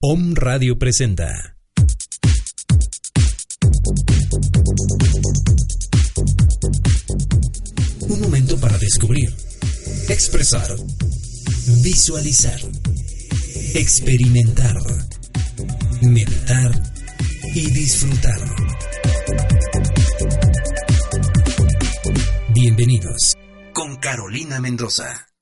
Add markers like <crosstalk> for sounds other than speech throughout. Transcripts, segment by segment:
Om Radio presenta. Un momento para descubrir, expresar, visualizar, experimentar, meditar y disfrutar. Bienvenidos con Carolina Mendoza.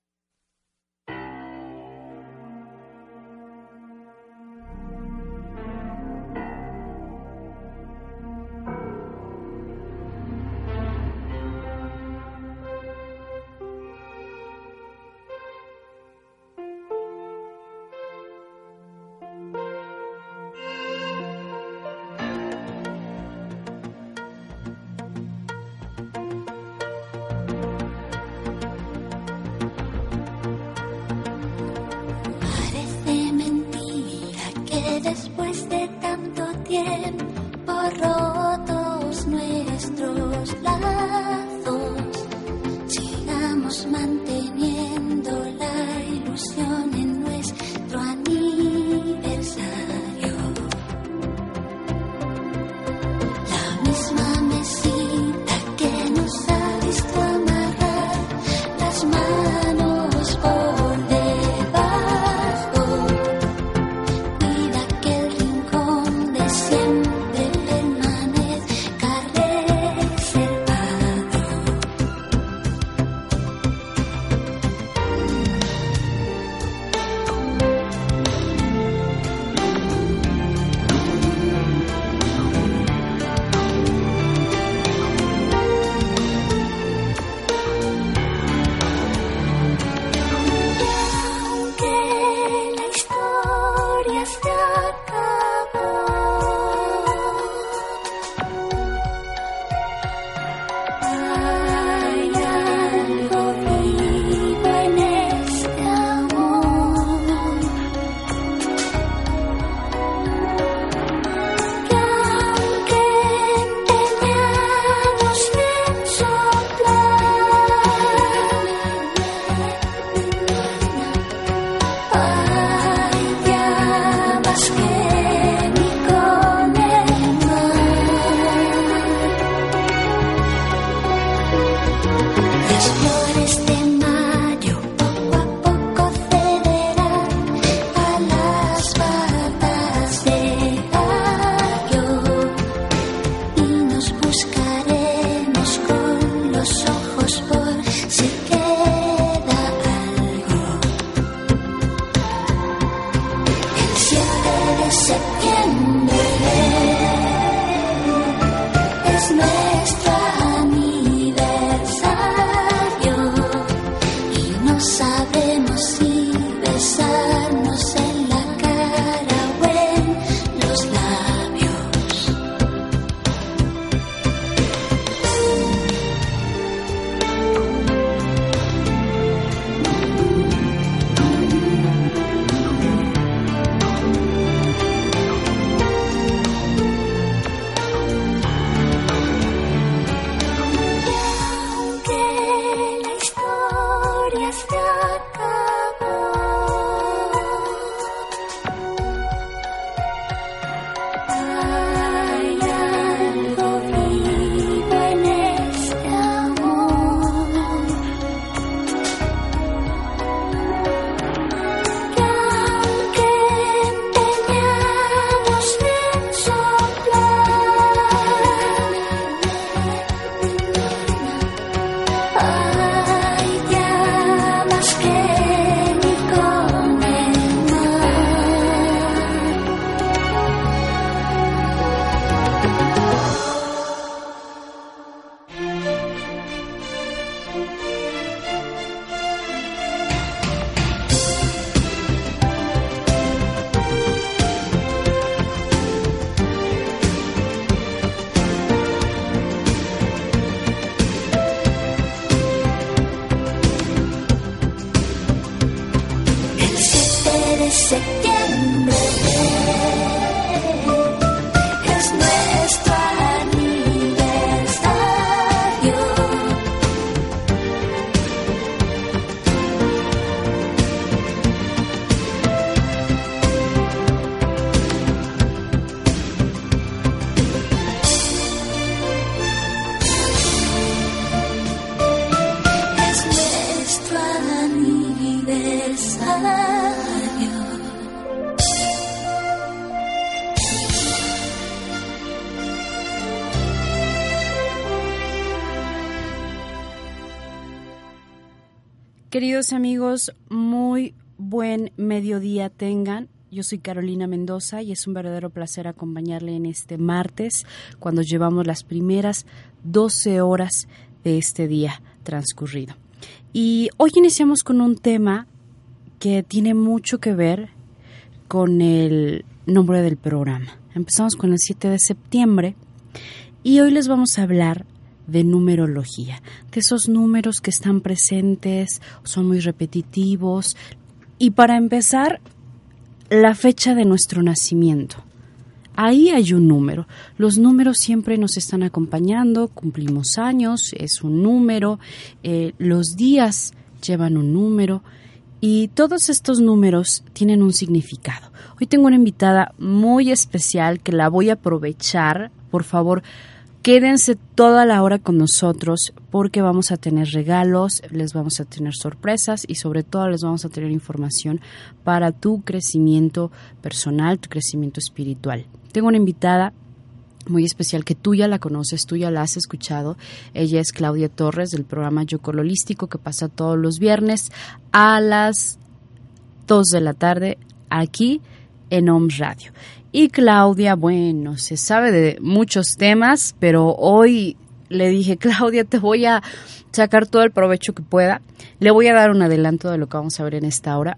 Amigos, muy buen mediodía tengan. Yo soy Carolina Mendoza y es un verdadero placer acompañarle en este martes cuando llevamos las primeras 12 horas de este día transcurrido. Y hoy iniciamos con un tema que tiene mucho que ver con el nombre del programa. Empezamos con el 7 de septiembre y hoy les vamos a hablar de numerología, de esos números que están presentes, son muy repetitivos. Y para empezar, la fecha de nuestro nacimiento. Ahí hay un número. Los números siempre nos están acompañando, cumplimos años, es un número, eh, los días llevan un número y todos estos números tienen un significado. Hoy tengo una invitada muy especial que la voy a aprovechar. Por favor, Quédense toda la hora con nosotros porque vamos a tener regalos, les vamos a tener sorpresas y sobre todo les vamos a tener información para tu crecimiento personal, tu crecimiento espiritual. Tengo una invitada muy especial que tú ya la conoces, tú ya la has escuchado. Ella es Claudia Torres del programa Yocol Holístico que pasa todos los viernes a las 2 de la tarde aquí en OMS Radio. Y Claudia, bueno, se sabe de muchos temas, pero hoy le dije, <laughs> Claudia, te voy a sacar todo el provecho que pueda. Le voy a dar un adelanto de lo que vamos a ver en esta hora.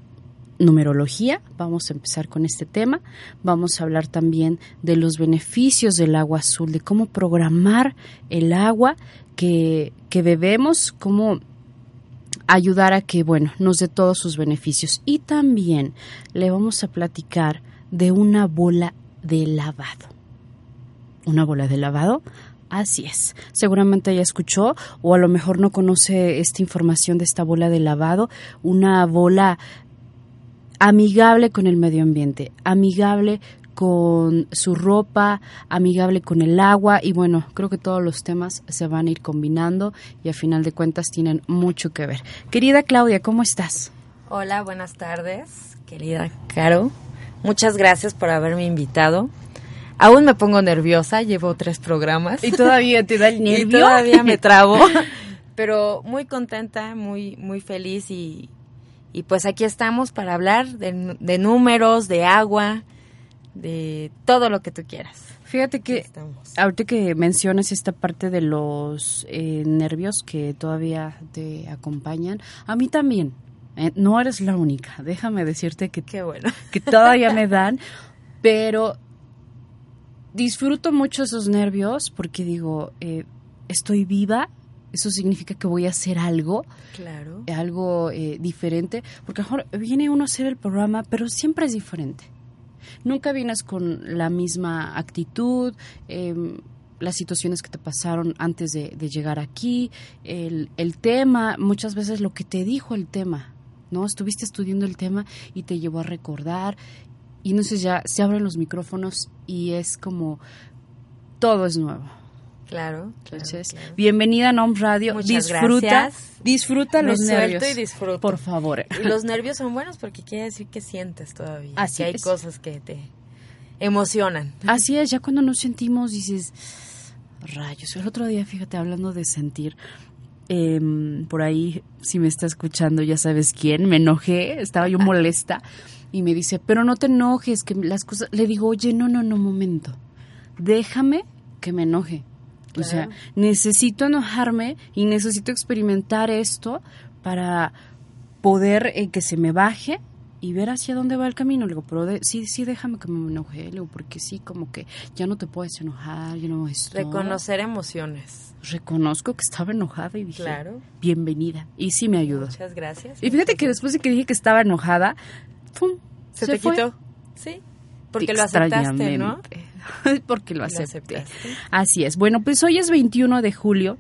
Numerología, vamos a empezar con este tema. Vamos a hablar también de los beneficios del agua azul, de cómo programar el agua que, que bebemos, cómo ayudar a que, bueno, nos dé todos sus beneficios. Y también le vamos a platicar de una bola de lavado. ¿Una bola de lavado? Así es. Seguramente ya escuchó o a lo mejor no conoce esta información de esta bola de lavado. Una bola amigable con el medio ambiente, amigable con su ropa, amigable con el agua y bueno, creo que todos los temas se van a ir combinando y a final de cuentas tienen mucho que ver. Querida Claudia, ¿cómo estás? Hola, buenas tardes, querida Caro. Muchas gracias por haberme invitado. Aún me pongo nerviosa, llevo tres programas. Y todavía te da el <laughs> nervio. y todavía me trabo. <laughs> Pero muy contenta, muy, muy feliz y, y pues aquí estamos para hablar de, de, números, de agua, de todo lo que tú quieras. Fíjate que ahorita que mencionas esta parte de los eh, nervios que todavía te acompañan, a mí también. Eh, no eres la única, <laughs> déjame decirte que, Qué bueno. que todavía me dan, pero disfruto mucho esos nervios porque digo, eh, estoy viva, eso significa que voy a hacer algo, claro. algo eh, diferente, porque a lo mejor viene uno a hacer el programa, pero siempre es diferente. Nunca vienes con la misma actitud, eh, las situaciones que te pasaron antes de, de llegar aquí, el, el tema, muchas veces lo que te dijo el tema, ¿no? Estuviste estudiando el tema y te llevó a recordar y entonces ya se abren los micrófonos y es como todo es nuevo. Claro. Entonces, claro, claro. bienvenida a NOM Radio. Muchas disfruta, gracias. disfruta Me los nervios. y disfruto. Por favor. Y los nervios son buenos porque quiere decir que sientes todavía. Así que hay es. cosas que te emocionan. Así es, ya cuando nos sentimos dices, rayos. El otro día, fíjate, hablando de sentir, eh, por ahí, si me está escuchando, ya sabes quién, me enojé, estaba yo molesta y me dice, pero no te enojes, que las cosas... Le digo, oye, no, no, no, momento, déjame que me enoje. O sea, necesito enojarme y necesito experimentar esto para poder eh, que se me baje y ver hacia dónde va el camino. Le digo, pero de- sí, sí, déjame que me enoje. Le digo, porque sí, como que ya no te puedes enojar, yo no estoy. Reconocer emociones. Reconozco que estaba enojada y dije, Claro. bienvenida. Y sí me ayudó. Muchas gracias. Y fíjate que después de que dije que estaba enojada, ¡pum! se, te fue. quitó. Sí. Porque lo aceptaste, ¿no? <laughs> Porque lo Lo acepté. aceptaste. Así es. Bueno, pues hoy es 21 de julio,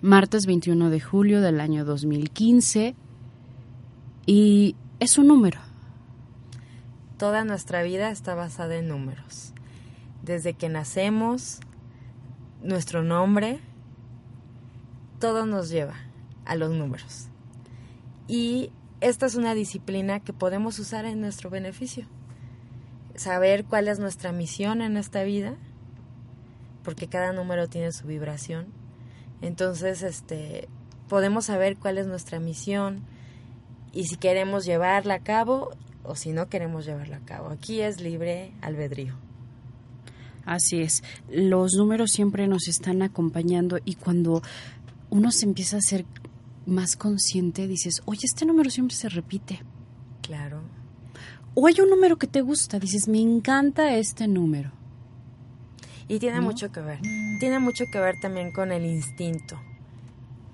martes 21 de julio del año 2015, y es un número. Toda nuestra vida está basada en números. Desde que nacemos, nuestro nombre, todo nos lleva a los números. Y esta es una disciplina que podemos usar en nuestro beneficio. Saber cuál es nuestra misión en esta vida, porque cada número tiene su vibración. Entonces, este, podemos saber cuál es nuestra misión y si queremos llevarla a cabo o si no queremos llevarla a cabo. Aquí es libre albedrío. Así es. Los números siempre nos están acompañando y cuando uno se empieza a ser más consciente, dices, oye, este número siempre se repite. Claro. O hay un número que te gusta, dices, me encanta este número. Y tiene ¿No? mucho que ver. Tiene mucho que ver también con el instinto.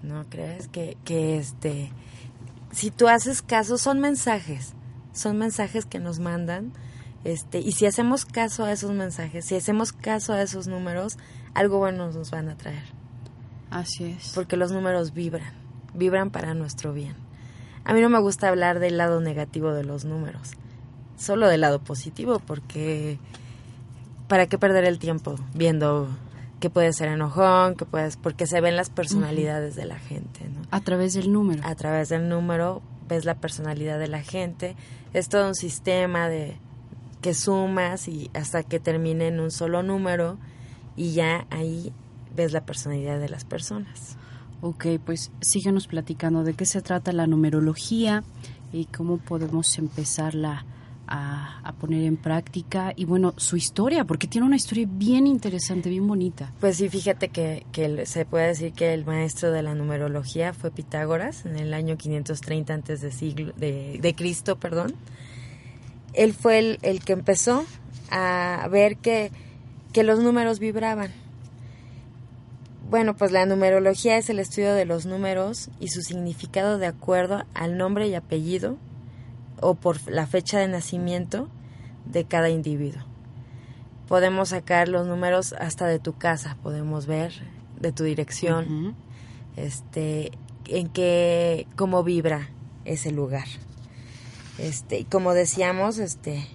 ¿No crees? Que, que este. Si tú haces caso, son mensajes. Son mensajes que nos mandan. Este, y si hacemos caso a esos mensajes, si hacemos caso a esos números, algo bueno nos van a traer. Así es. Porque los números vibran. Vibran para nuestro bien. A mí no me gusta hablar del lado negativo de los números. Solo del lado positivo, porque ¿para qué perder el tiempo viendo que puede ser enojón, que puedes, porque se ven las personalidades de la gente, ¿no? A través del número. A través del número ves la personalidad de la gente. Es todo un sistema de que sumas y hasta que termine en un solo número y ya ahí ves la personalidad de las personas. Ok, pues síguenos platicando de qué se trata la numerología y cómo podemos empezarla a, poner en práctica y bueno, su historia, porque tiene una historia bien interesante, bien bonita. Pues sí, fíjate que, que se puede decir que el maestro de la numerología fue Pitágoras en el año 530 antes de siglo de, de Cristo, perdón. Él fue el, el que empezó a ver que, que los números vibraban. Bueno, pues la numerología es el estudio de los números y su significado de acuerdo al nombre y apellido o por la fecha de nacimiento de cada individuo podemos sacar los números hasta de tu casa, podemos ver de tu dirección, este, en qué, cómo vibra ese lugar. Este, y como decíamos, este,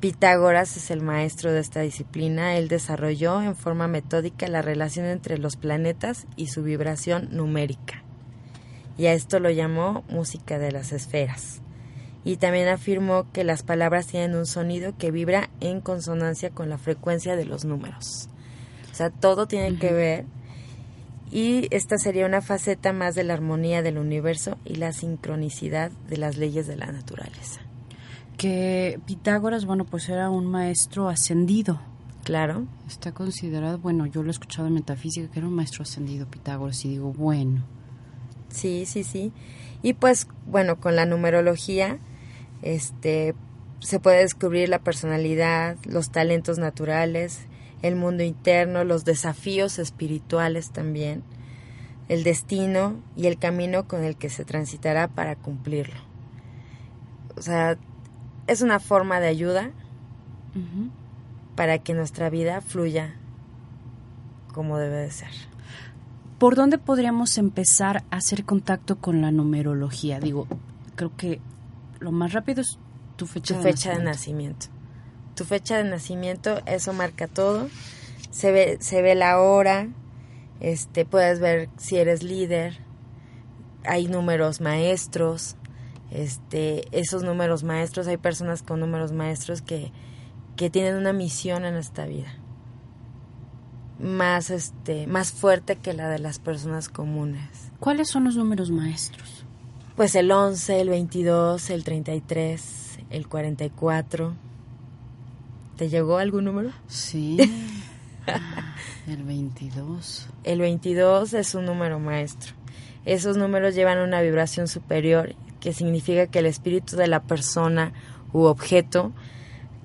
Pitágoras es el maestro de esta disciplina. Él desarrolló en forma metódica la relación entre los planetas y su vibración numérica. Y a esto lo llamó música de las esferas. Y también afirmó que las palabras tienen un sonido que vibra en consonancia con la frecuencia de los números. O sea, todo tiene que ver. Y esta sería una faceta más de la armonía del universo y la sincronicidad de las leyes de la naturaleza. Que Pitágoras, bueno, pues era un maestro ascendido. Claro, Está considerado, bueno, yo lo he escuchado en metafísica, que era un maestro ascendido Pitágoras, y digo, bueno, sí, sí, sí. Y pues, bueno, con la numerología, este, se puede descubrir la personalidad, los talentos naturales, el mundo interno, los desafíos espirituales también, el destino y el camino con el que se transitará para cumplirlo. O sea, es una forma de ayuda para que nuestra vida fluya como debe de ser. ¿por dónde podríamos empezar a hacer contacto con la numerología? Digo, creo que lo más rápido es tu fecha, tu de, fecha de nacimiento. nacimiento. Tu fecha de nacimiento, eso marca todo. Se ve, se ve la hora, este, puedes ver si eres líder, hay números maestros, este, esos números maestros, hay personas con números maestros que, que tienen una misión en esta vida. Más este, más fuerte que la de las personas comunes. ¿Cuáles son los números maestros? Pues el 11, el 22, el 33, el 44. ¿Te llegó algún número? Sí. <laughs> El 22. El 22 es un número maestro. Esos números llevan una vibración superior, que significa que el espíritu de la persona u objeto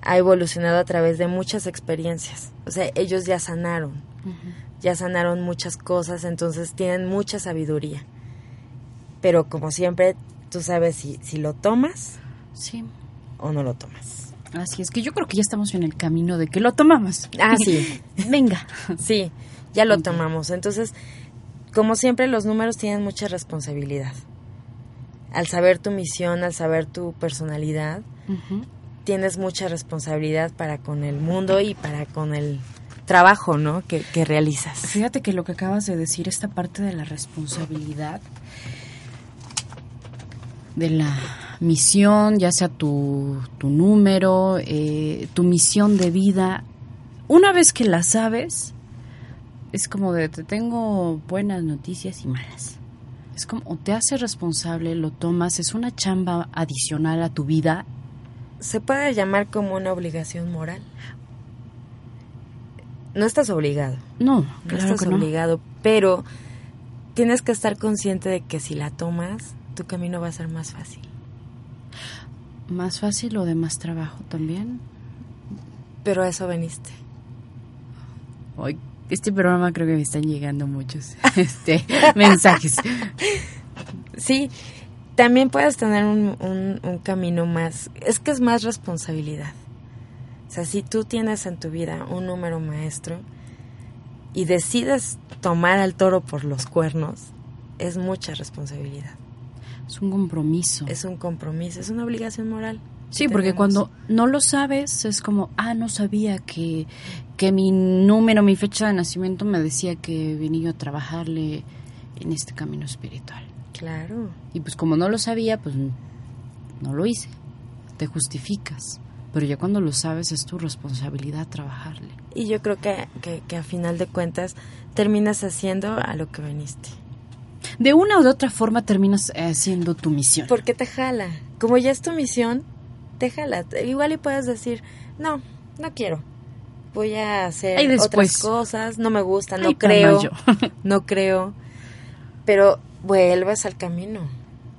ha evolucionado a través de muchas experiencias. O sea, ellos ya sanaron, ya sanaron muchas cosas, entonces tienen mucha sabiduría. Pero como siempre, tú sabes si, si lo tomas Sí. o no lo tomas. Así es que yo creo que ya estamos en el camino de que lo tomamos. Ah, <laughs> sí. Venga. Sí, ya lo tomamos. Entonces, como siempre, los números tienen mucha responsabilidad. Al saber tu misión, al saber tu personalidad, tienes mucha responsabilidad para con el mundo y para con el trabajo, ¿no? Que, que realizas. Fíjate que lo que acabas de decir, esta parte de la responsabilidad, de la misión, ya sea tu, tu número, eh, tu misión de vida, una vez que la sabes, es como de te tengo buenas noticias y malas. Es como, o te haces responsable, lo tomas, es una chamba adicional a tu vida. Se puede llamar como una obligación moral. No estás obligado, No, no claro estás que no. obligado, pero tienes que estar consciente de que si la tomas, tu camino va a ser más fácil. Más fácil o de más trabajo también. Pero a eso veniste. Hoy, este programa creo que me están llegando muchos <laughs> este, mensajes. Sí, también puedes tener un, un- un camino más, es que es más responsabilidad. O sea, si tú tienes en tu vida un número maestro y decides tomar al toro por los cuernos, es mucha responsabilidad. Es un compromiso. Es un compromiso, es una obligación moral. Sí, que porque cuando no lo sabes es como, ah, no sabía que, que mi número, mi fecha de nacimiento me decía que venía a trabajarle en este camino espiritual. Claro. Y pues como no lo sabía, pues no lo hice. Te justificas. Pero ya cuando lo sabes es tu responsabilidad trabajarle. Y yo creo que, que, que a final de cuentas terminas haciendo a lo que veniste. De una de otra forma terminas eh, haciendo tu misión. Porque te jala. Como ya es tu misión, te jala. Igual y puedes decir, no, no quiero. Voy a hacer otras cosas, no me gusta, no Ay, creo. <laughs> No creo. Pero vuelves al camino.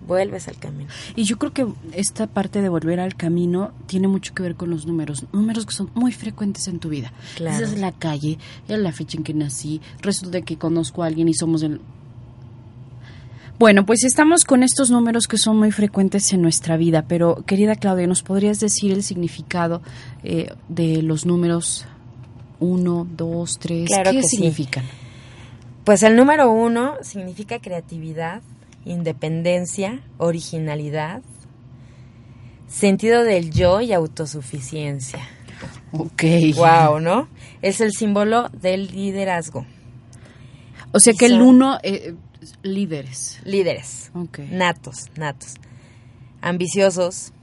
Vuelves al camino. Y yo creo que esta parte de volver al camino tiene mucho que ver con los números, números que son muy frecuentes en tu vida. Claro. Esa es la calle, es la fecha en que nací, resulta que conozco a alguien y somos el... Bueno, pues estamos con estos números que son muy frecuentes en nuestra vida, pero querida Claudia, ¿nos podrías decir el significado eh, de los números 1, 2, 3? Claro ¿Qué que sí. significan? Pues el número uno significa creatividad, independencia, originalidad, sentido del yo y autosuficiencia. Ok. Wow, ¿no? Es el símbolo del liderazgo. O sea que el Son- 1, líderes. Líderes. Natos, natos. Ambiciosos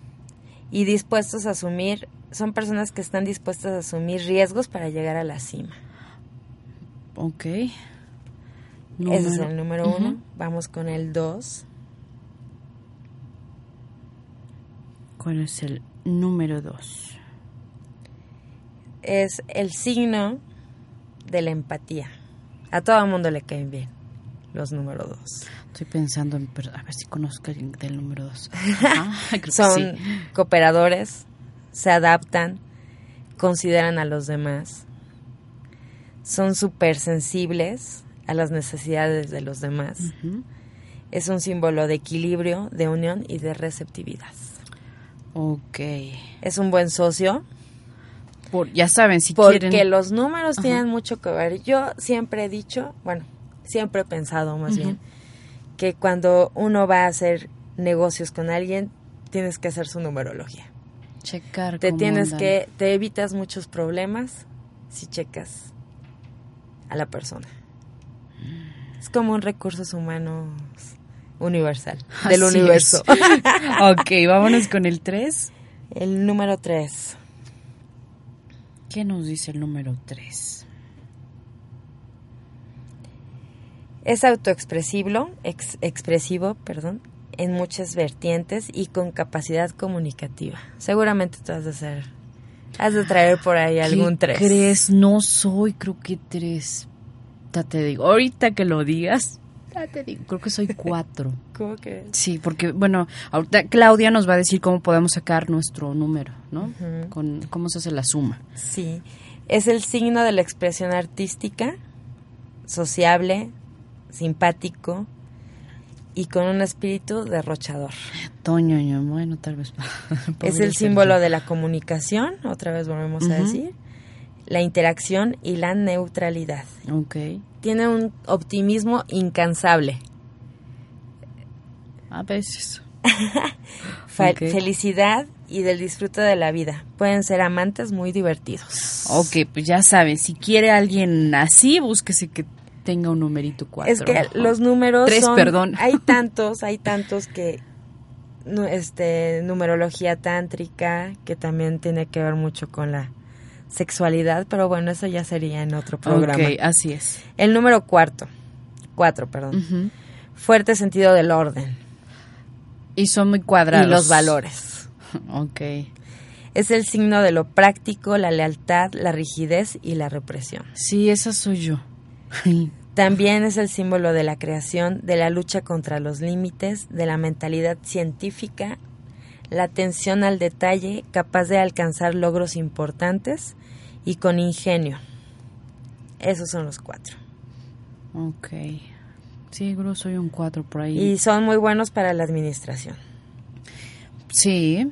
y dispuestos a asumir, son personas que están dispuestas a asumir riesgos para llegar a la cima. Ok. Ese es el número uno. Vamos con el dos. ¿Cuál es el número dos? Es el signo de la empatía. A todo el mundo le caen bien los número dos. Estoy pensando en... A ver si conozco el del número dos. <laughs> Creo que Son sí. cooperadores, se adaptan, consideran a los demás, son súper sensibles a las necesidades de los demás. Es un símbolo de equilibrio, de unión y de receptividad. Ok. Es un buen socio Por, ya saben, si porque quieren... los números Ajá. tienen mucho que ver. Yo siempre he dicho, bueno, siempre he pensado más bien, que cuando uno va a hacer negocios con alguien, tienes que hacer su numerología. Checar te tienes andan. que te evitas muchos problemas si checas a la persona es como un recursos humanos universal <laughs> del Así universo <laughs> ok, vámonos con el tres. el número tres ¿Qué nos dice el número tres? Es autoexpresivo ex- expresivo perdón en muchas vertientes y con capacidad comunicativa seguramente tú has de ser has de traer por ahí algún ¿Qué tres crees? No soy, creo que tres. Ya te digo, ahorita que lo digas, ya te digo, creo que soy <laughs> cuatro. ¿Cómo que? Sí, porque, bueno, ahorita Claudia nos va a decir cómo podemos sacar nuestro número, ¿no? Con cómo se hace la suma. Sí, es el signo de la expresión artística, sociable, simpático y con un espíritu derrochador. Toño, ño, bueno, tal vez. <laughs> es el símbolo de la comunicación, otra vez volvemos a decir, la interacción y la neutralidad. Ok. Tiene un optimismo incansable, A veces. fa- Ok. felicidad y del disfrute de la vida. Pueden ser amantes muy divertidos. Ok, pues ya saben, si quiere alguien así, búsquese que tenga un numerito cuatro. Es que Ajá. los números Tres, son- perdón. Hay <laughs> tantos, hay tantos que este numerología tántrica que también tiene que ver mucho con la sexualidad, pero bueno, eso ya sería en otro programa. Ok, así es. El número cuarto, cuatro, perdón, fuerte sentido del orden Y son muy cuadrados. y los valores. <laughs> Ok. Es el signo de lo práctico, la lealtad, la rigidez y la represión. Sí, esa soy yo. También es el símbolo de la creación, de la lucha contra los límites, de la mentalidad científica, la atención al detalle, capaz de alcanzar logros importantes y con ingenio. Esos son los cuatro. ok. Sí, creo soy un 4 por ahí. Y son muy buenos para la administración. Sí.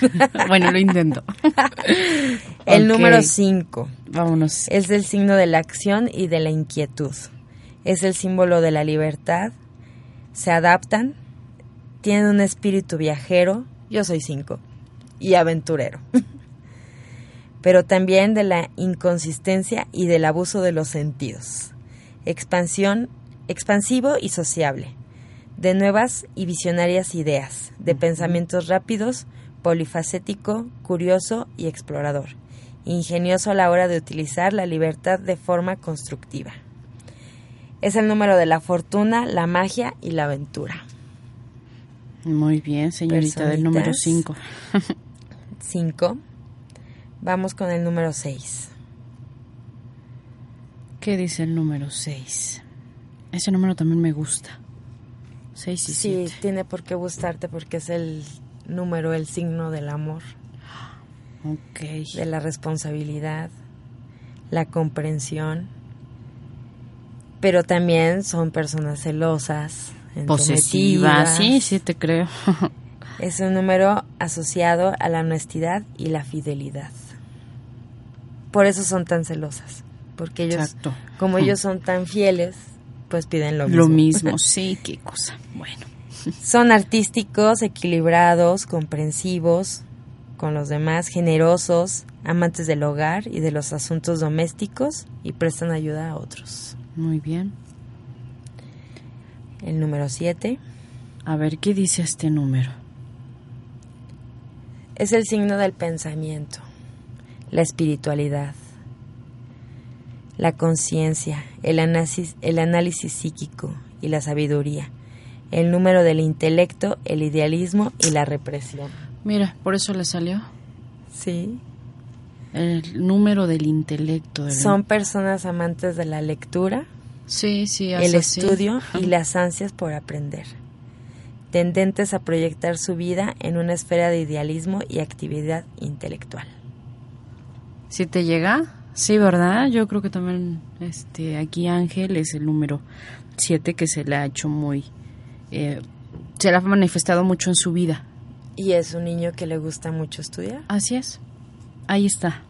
<laughs> bueno, lo intento. <laughs> El número cinco Vámonos. es el signo de la acción y de la inquietud. Es el símbolo de la libertad. Se adaptan, tienen un espíritu viajero. Yo soy cinco. Y aventurero. <laughs> Pero también de la inconsistencia y del abuso de los sentidos. Expansión, expansivo y sociable. De nuevas y visionarias ideas. De pensamientos rápidos, polifacético, curioso y explorador. Ingenioso a la hora de utilizar la libertad de forma constructiva. Es el número de la fortuna, la magia y la aventura. Muy bien, señorita del número Personitas. 5. 5. <laughs> Vamos con el número 6. ¿Qué dice el número 6? Ese número también me gusta. 6 y Sí, 7. tiene por qué gustarte porque es el número, el signo del amor, de la responsabilidad, la comprensión. Pero también son personas celosas, Posesiva. entrometidas. Sí, sí, te creo. <laughs> Es un número asociado a la honestidad y la fidelidad. Por eso son tan celosas, porque ellos, Exacto. como ellos son tan fieles, pues piden lo mismo. Lo mismo, <laughs> sí, qué cosa. Bueno. Son artísticos, equilibrados, comprensivos con los demás, generosos, amantes del hogar y de los asuntos domésticos y prestan ayuda a otros. Muy bien. El número 7 A ver, ¿qué dice este número? es el signo del pensamiento, la espiritualidad, la conciencia, el análisis, el análisis psíquico y la sabiduría, el número del intelecto, el idealismo y la represión. Mira, por eso le salió Sí. el número del intelecto. del- Son personas amantes de la lectura, Sí, sí, el estudio y las ansias por aprender. Tendentes a proyectar su vida en una esfera de idealismo y actividad intelectual. ¿Sí te llega? Sí, ¿verdad? Yo creo que también este aquí Ángel es el número 7 que se le ha hecho muy... eh, se le ha manifestado mucho en su vida. Y es un niño que le gusta mucho estudiar. Así es. Ahí está.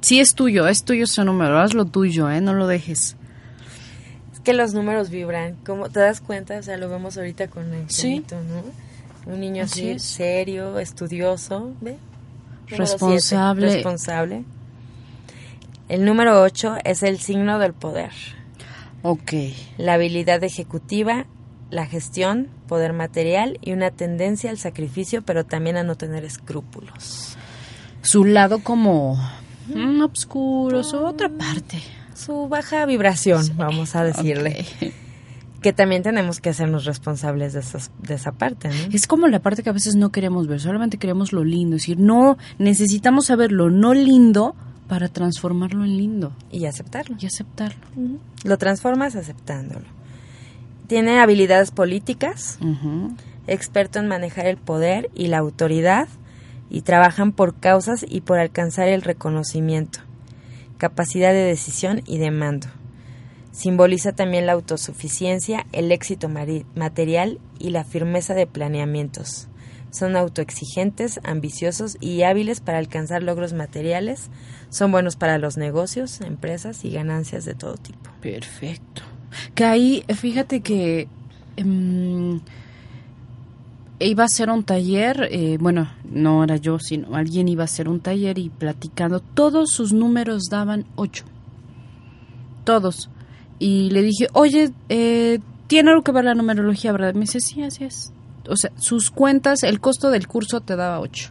Sí, es tuyo, es tuyo ese número. Haz lo tuyo, ¿eh? No lo dejes. Es que los números vibran, ¿cómo te das cuenta? O sea, lo vemos ahorita con el Sí. ¿no? Un niño Así así, es. serio, estudioso, ¿ve? Responsable. siete, responsable. El número 8 es el signo del poder. Ok. La habilidad ejecutiva, la gestión, poder material y una tendencia al sacrificio, pero también a no tener escrúpulos. Su lado como mm, oscuro, su otra parte. Su baja vibración, vamos a decirle. Que también tenemos que hacernos responsables de, esas, de esa parte, ¿no? Es como la parte que a veces no queremos ver, solamente queremos lo lindo. Es decir, no, necesitamos saber lo no lindo para transformarlo en lindo Y aceptarlo. y aceptarlo. Lo transformas aceptándolo. Tiene habilidades políticas, experto en manejar el poder y la autoridad, y trabajan por causas y por alcanzar el reconocimiento, capacidad de decisión y de mando. Simboliza también la autosuficiencia, el éxito material y la firmeza de planeamientos. Son autoexigentes, ambiciosos y hábiles para alcanzar logros materiales. Son buenos para los negocios, empresas y ganancias de todo tipo. Perfecto. Que ahí, fíjate que em, iba a hacer un taller, eh, bueno, no era yo, sino alguien iba a hacer un taller y platicando, todos sus números daban ocho. Todos. Y le dije, oye, eh, ¿tiene algo que ver la numerología, verdad? Me dice, sí, así es. O sea, sus cuentas, el costo del curso te daba ocho.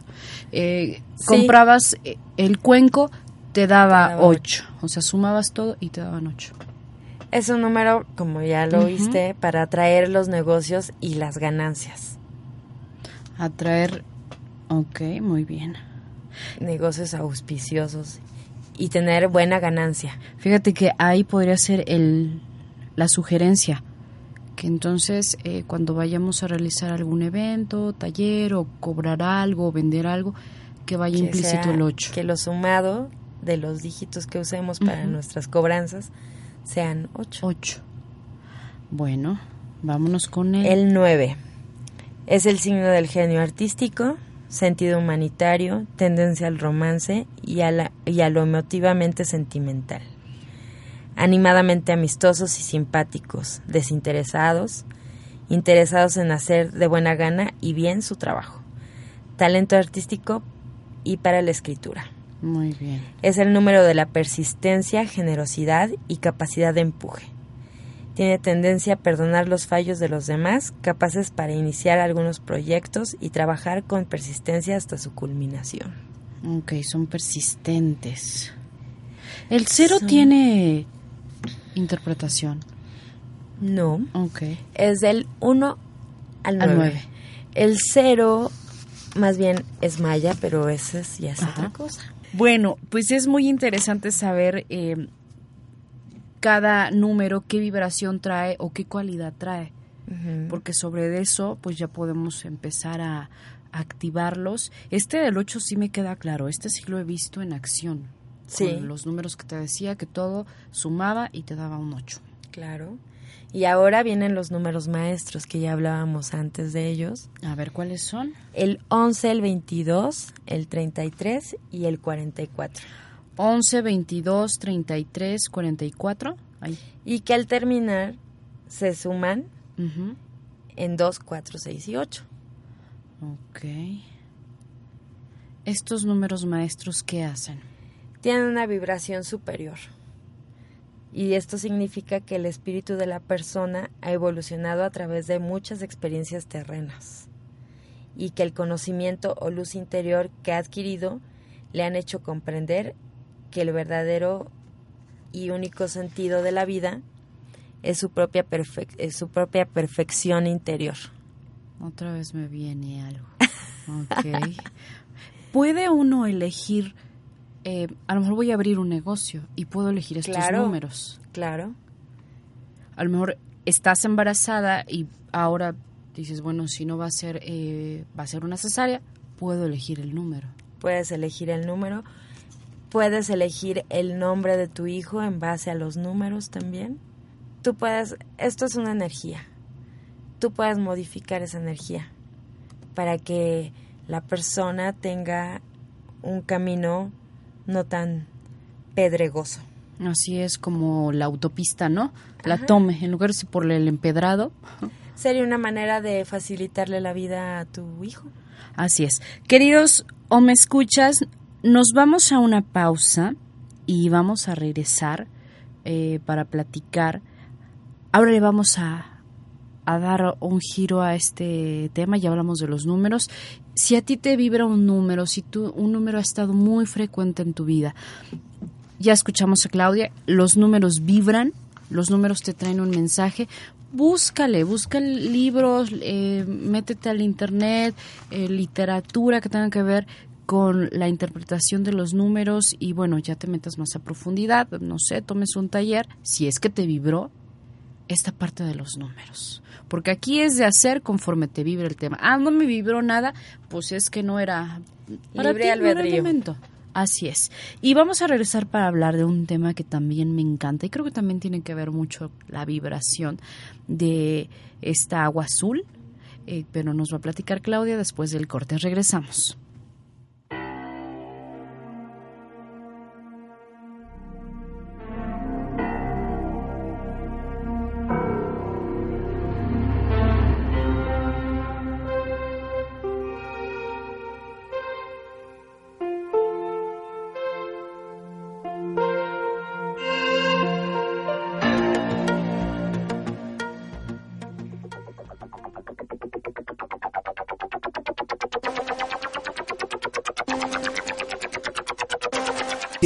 Eh, Sí. Comprabas eh, el cuenco, te daba daba ocho. O sea, sumabas todo y te daban ocho. Es un número, como ya lo oíste, para atraer los negocios y las ganancias. Atraer. Ok, muy bien. Negocios auspiciosos y tener buena ganancia. Fíjate que ahí podría ser el, la sugerencia. Que entonces, eh, cuando vayamos a realizar algún evento, taller o cobrar algo o vender algo, que vaya Que implícito sea- el 8. Que lo sumado de los dígitos que usemos para nuestras cobranzas sean 8. 8. Bueno, vámonos con el. El 9 es el signo del genio artístico, sentido humanitario, tendencia al romance y a, la- y a lo emotivamente sentimental. Animadamente amistosos y simpáticos, desinteresados, interesados en hacer de buena gana y bien su trabajo. Talento artístico y para la escritura. Muy bien. Es el número de la persistencia, generosidad y capacidad de empuje. Tiene tendencia a perdonar los fallos de los demás, capaces para iniciar algunos proyectos y trabajar con persistencia hasta su culminación. Ok, son persistentes. El cero Son- tiene interpretación. No, Ok. es del 1 al Al 9. nueve. El 0 más bien es maya, pero ese es, ya es Ajá. otra cosa. Bueno, pues es muy interesante saber eh, cada número qué vibración trae o qué cualidad trae, porque sobre eso pues ya podemos empezar a, a activarlos. Este del 8 sí me queda claro, este sí lo he visto en acción. Sí. Con los números que te decía que todo sumaba y te daba un 8. Claro. Y ahora vienen los números maestros que ya hablábamos antes de ellos. A ver cuáles son. El 11, el 22, el 33 y el 44. 11, 22, 33, 44. Ahí. Y que al terminar se suman Ujú. en 2, 4, 6 y 8. Ok. Estos números maestros, ¿qué hacen? Tienen una vibración superior. Y esto significa que el espíritu de la persona ha evolucionado a través de muchas experiencias terrenas. Y que el conocimiento o luz interior que ha adquirido le han hecho comprender que el verdadero y único sentido de la vida es su propia, es su propia perfección interior. Otra vez me viene algo. <laughs> ¿Puede uno elegir, eh, a lo mejor voy a abrir un negocio y puedo elegir estos Claro. números? Claro. A lo mejor estás embarazada y ahora dices, bueno, si no va a ser, eh, va a ser una cesárea, puedo elegir el número. Puedes elegir el número. Puedes elegir el nombre de tu hijo en base a los números también. Tú puedes, esto es una energía. Tú puedes modificar esa energía para que la persona tenga un camino no tan pedregoso. Así es como la autopista, ¿no? La Ajá. tome, en lugar de por el empedrado. Sería una manera de facilitarle la vida a tu hijo. Así es. Queridos, o me escuchas, nos vamos a una pausa y vamos a regresar eh, para platicar. Ahora le vamos a, a dar un giro a este tema, ya hablamos de los números. Si a ti te vibra un número, si tú, un número ha estado muy frecuente en tu vida, ya escuchamos a Claudia, los números vibran, los números te traen un mensaje. Búscale, busca libros, eh, métete al internet, eh, literatura que tenga que ver con la interpretación de los números y bueno, ya te metas más a profundidad, no sé, tomes un taller, si es que te vibró esta parte de los números. Porque aquí es de hacer conforme te vibra el tema. Ah, no me vibró nada, pues es que no era para Libre ti, no era el albedrío. Así es. Y vamos a regresar para hablar de un tema que también me encanta y creo que también tiene que ver mucho la vibración de esta agua azul, eh, pero nos va a platicar Claudia después del corte. Regresamos.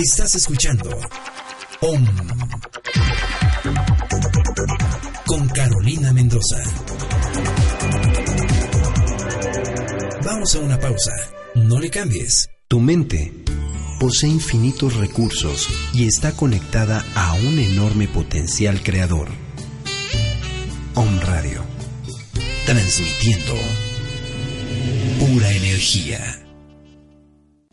Estás escuchando OM con Carolina Mendoza. Vamos a una pausa. No le cambies. Tu mente posee infinitos recursos y está conectada a un enorme potencial creador. Om Radio. Transmitiendo pura energía.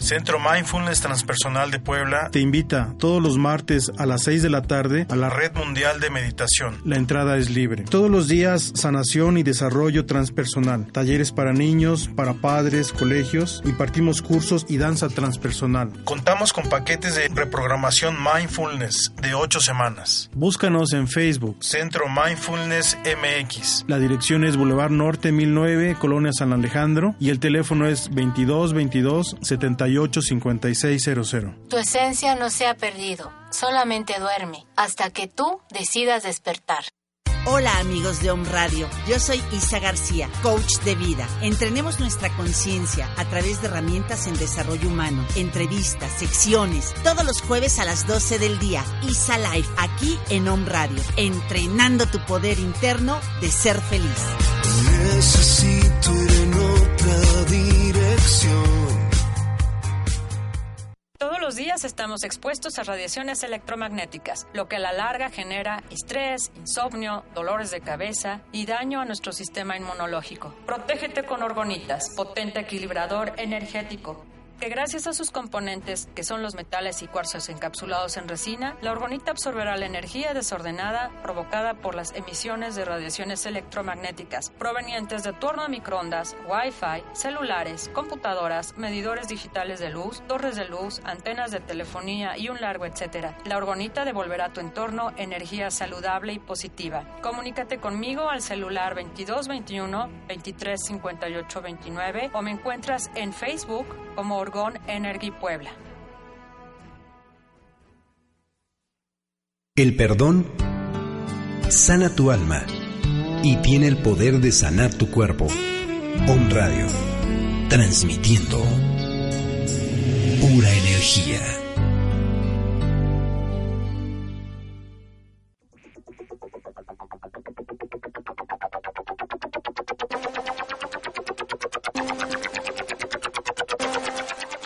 Centro Mindfulness Transpersonal de Puebla te invita todos los martes a las 6 de la tarde a la Red Mundial de Meditación. La entrada es libre. Todos los días, sanación y desarrollo transpersonal. Talleres para niños, para padres, colegios. Impartimos cursos y danza transpersonal. Contamos con paquetes de reprogramación Mindfulness de 8 semanas. Búscanos en Facebook, Centro Mindfulness MX. La dirección es Boulevard Norte 1009, Colonia San Alejandro y el teléfono es 22 22 78 5600. Tu esencia no se ha perdido, solamente duerme hasta que tú decidas despertar. Hola amigos de Home Radio, yo soy Isa García, coach de vida. Entrenemos nuestra conciencia a través de herramientas en desarrollo humano, entrevistas, secciones, todos los jueves a las 12 del día. Isa Life, aquí en Home Radio, entrenando tu poder interno de ser feliz. Necesito ir en otra dirección. Los días estamos expuestos a radiaciones electromagnéticas, lo que a la larga genera estrés, insomnio, dolores de cabeza y daño a nuestro sistema inmunológico. Protégete con orgonitas, potente equilibrador energético que gracias a sus componentes, que son los metales y cuarzos encapsulados en resina, la orgonita absorberá la energía desordenada provocada por las emisiones de radiaciones electromagnéticas provenientes de tu horno de microondas, Wi-Fi, celulares, computadoras, medidores digitales de luz, torres de luz, antenas de telefonía y un largo etcétera. La orgonita devolverá a tu entorno energía saludable y positiva. Comunícate conmigo al celular 2221 23 58 29 o me encuentras en Facebook como Orgón Puebla. El perdón sana tu alma y tiene el poder de sanar tu cuerpo. Om Radio, transmitiendo pura energía.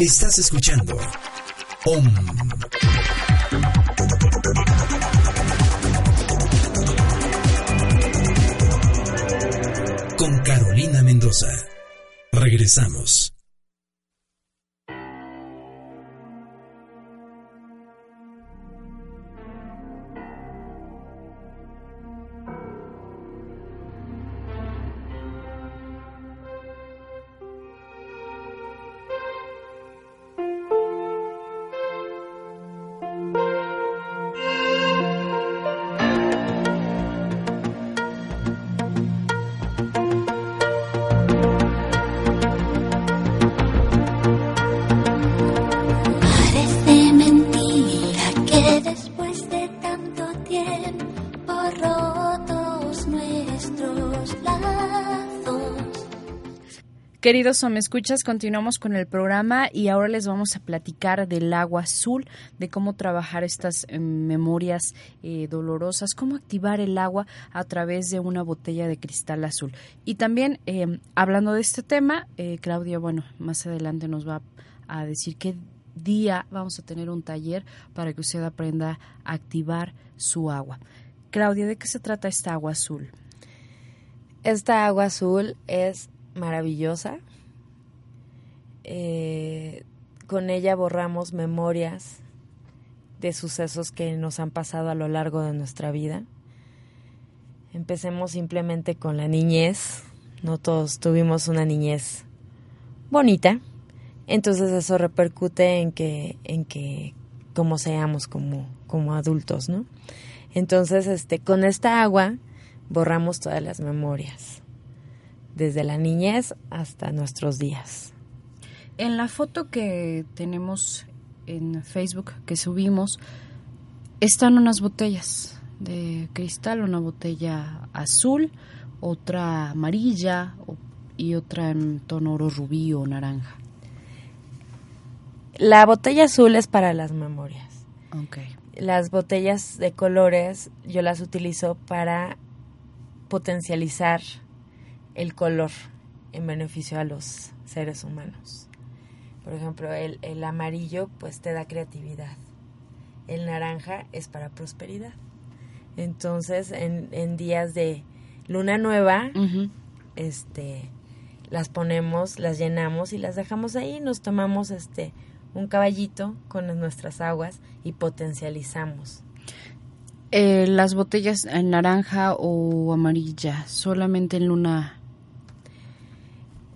Estás escuchando OM. Con Carolina Mendoza. Regresamos. Queridos me escuchas, continuamos con el programa y ahora les vamos a platicar del agua azul, de cómo trabajar estas eh, memorias eh, dolorosas, cómo activar el agua a través de una botella de cristal azul. Y también, eh, hablando de este tema, Claudia, bueno, más adelante nos va a decir qué día vamos a tener un taller para que usted aprenda a activar su agua. Claudia, ¿de qué se trata esta agua azul? Esta agua azul es maravillosa. Eh, con ella borramos memorias de sucesos que nos han pasado a lo largo de nuestra vida. Empecemos simplemente con la niñez. No todos tuvimos una niñez bonita. Entonces eso repercute en que, en que como seamos como, como adultos, ¿no? Entonces, este, con esta agua borramos todas las memorias, desde la niñez hasta nuestros días. En la foto que tenemos en Facebook que subimos, están unas botellas de cristal, una botella azul, otra amarilla y otra en tono oro rubí o naranja. La botella azul es para las memorias. Ok. Las botellas de colores yo las utilizo para potencializar el color en beneficio a los seres humanos. Por ejemplo, el, el amarillo pues te da creatividad. El naranja es para prosperidad. Entonces, en, en días de luna nueva, este las ponemos, las llenamos y las dejamos ahí, nos tomamos este un caballito con nuestras aguas y potencializamos. Eh, las botellas en naranja o amarilla, solamente en luna.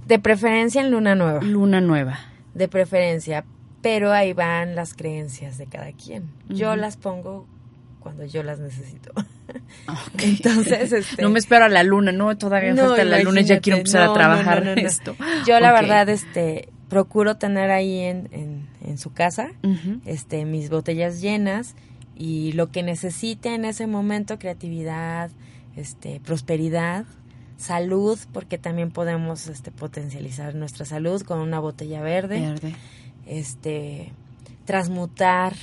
De preferencia en luna nueva. Luna nueva. De preferencia, pero ahí van las creencias de cada quien. Yo las pongo cuando yo las necesito. <laughs> <laughs> Entonces, este, no me espero a la luna, no, todavía No, falta la luna ya quiero empezar no, a trabajar no, no, esto. Yo la verdad, este, procuro tener ahí en, en, en su casa, este, mis botellas llenas y lo que necesite en ese momento, creatividad, este, prosperidad, salud, porque también podemos, este, potencializar nuestra salud con una botella verde, Verde. este, transmutar,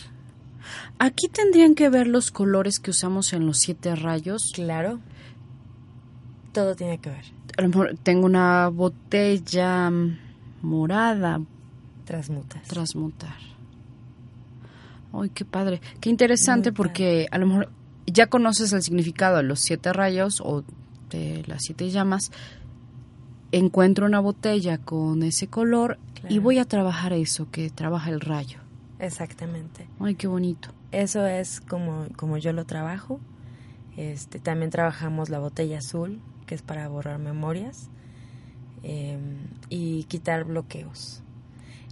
Aquí tendrían que ver los colores que usamos en los siete rayos. claro, todo tiene que ver, A lo mejor tengo una botella morada, transmutas. transmutar. Ay, qué padre. Qué interesante Muy porque a lo mejor ya conoces el significado de los siete rayos o de las siete llamas. Encuentro una botella con ese color y voy a trabajar eso que trabaja el rayo. Exactamente. Ay, qué bonito. Eso es como, como yo lo trabajo. Este, también trabajamos la botella azul, que es para borrar memorias eh, y quitar bloqueos.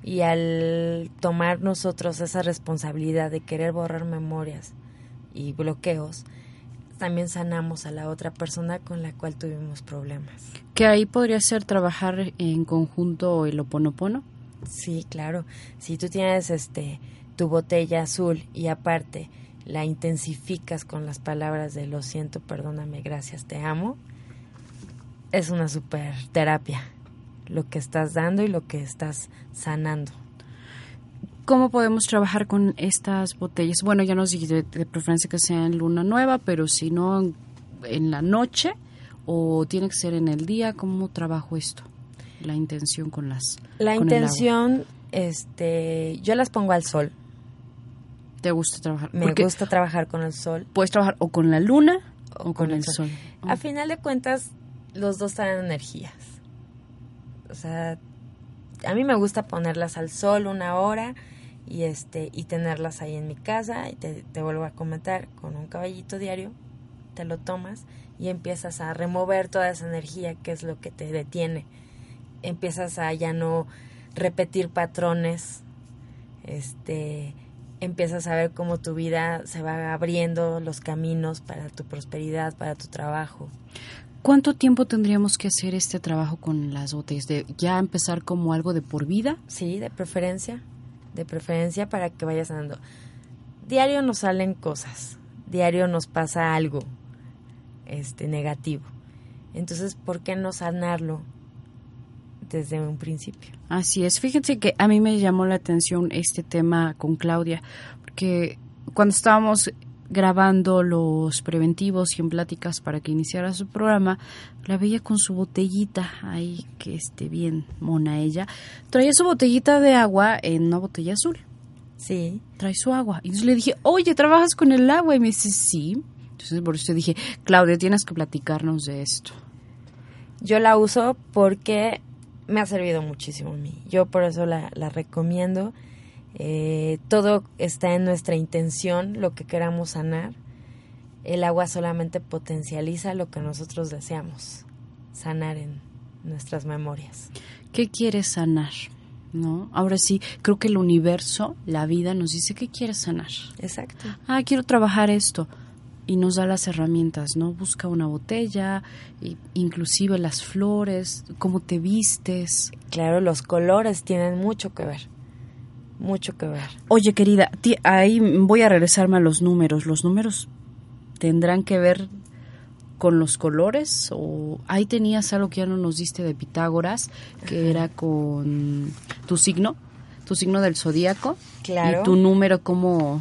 Y al tomar nosotros esa responsabilidad de querer borrar memorias y bloqueos, también sanamos a la otra persona con la cual tuvimos problemas. Que ahí podría ser trabajar en conjunto el oponopono. Sí, claro. Si tú tienes este tu botella azul y aparte la intensificas con las palabras de lo siento, perdóname, gracias, te amo, es una super terapia lo que estás dando y lo que estás sanando. ¿Cómo podemos trabajar con estas botellas? Bueno, ya nos dijiste de preferencia que sea en luna nueva, pero si no en, en la noche o tiene que ser en el día, ¿cómo trabajo esto? La intención con las La con el agua. intención, este, yo las pongo al sol. ¿Te gusta trabajar? Me Porque gusta trabajar con el sol. puedes trabajar o con la luna o, con, el sol. A final de cuentas, los dos traen energías. O sea, a mí me gusta ponerlas al sol una hora y este y tenerlas ahí en mi casa y te, te vuelvo a comentar con un caballito diario te lo tomas y empiezas a remover toda esa energía que es lo que te detiene empiezas a ya no repetir patrones este empiezas a ver cómo tu vida se va abriendo los caminos para tu prosperidad para tu trabajo ¿Cuánto tiempo tendríamos que hacer este trabajo con las botellas? ¿De ya empezar como algo de por vida? Sí, de preferencia, de preferencia para que vayas andando. Diario nos salen cosas, diario nos pasa algo este negativo. Entonces, ¿por qué no sanarlo desde un principio? Así es. Fíjense que a mí me llamó la atención este tema con Claudia, porque cuando estábamos grabando los preventivos y en pláticas para que iniciara su programa, la veía con su botellita ahí, que esté bien mona ella. Traía su botellita de agua en una botella azul. Sí. Trae su agua. Y entonces le dije, oye, ¿trabajas con el agua? Y me dice, sí. Entonces por eso dije, Claudia, tienes que platicarnos de esto. Yo la uso porque me ha servido muchísimo a mí. Yo por eso la, la recomiendo. Eh, todo está en nuestra intención, lo que queramos sanar. El agua solamente potencializa lo que nosotros deseamos, sanar en nuestras memorias. ¿Qué quieres sanar? ¿No? Ahora sí, creo que el universo, la vida, nos dice qué quieres sanar. Exacto. Ah, quiero trabajar esto. Y nos da las herramientas, ¿no? Busca una botella, inclusive las flores, cómo te vistes. Claro, los colores tienen mucho que ver. Mucho que ver. Oye, querida, ahí voy a regresarme a los números. ¿Los números tendrán que ver con los colores? ¿O ahí tenías algo que ya no nos diste de Pitágoras, que era con tu signo, tu signo del zodíaco? Claro. ¿Y tu número cómo,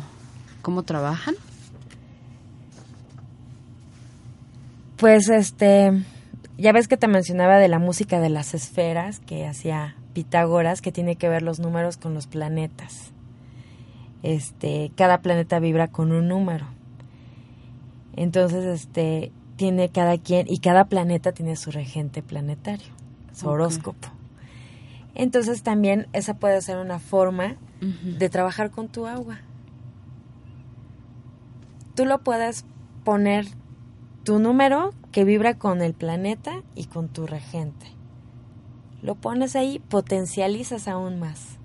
cómo trabajan? Pues este, ya ves que te mencionaba de la música de las esferas que hacía Pitágoras, que tiene que ver los números con los planetas. Este, cada planeta vibra con un número. Entonces, este, tiene cada quien y cada planeta tiene su regente planetario, su horóscopo. Entonces también esa puede ser una forma de trabajar con tu agua. Tú lo puedes poner tu número que vibra con el planeta y con tu regente. Lo pones ahí, potencializas aún más.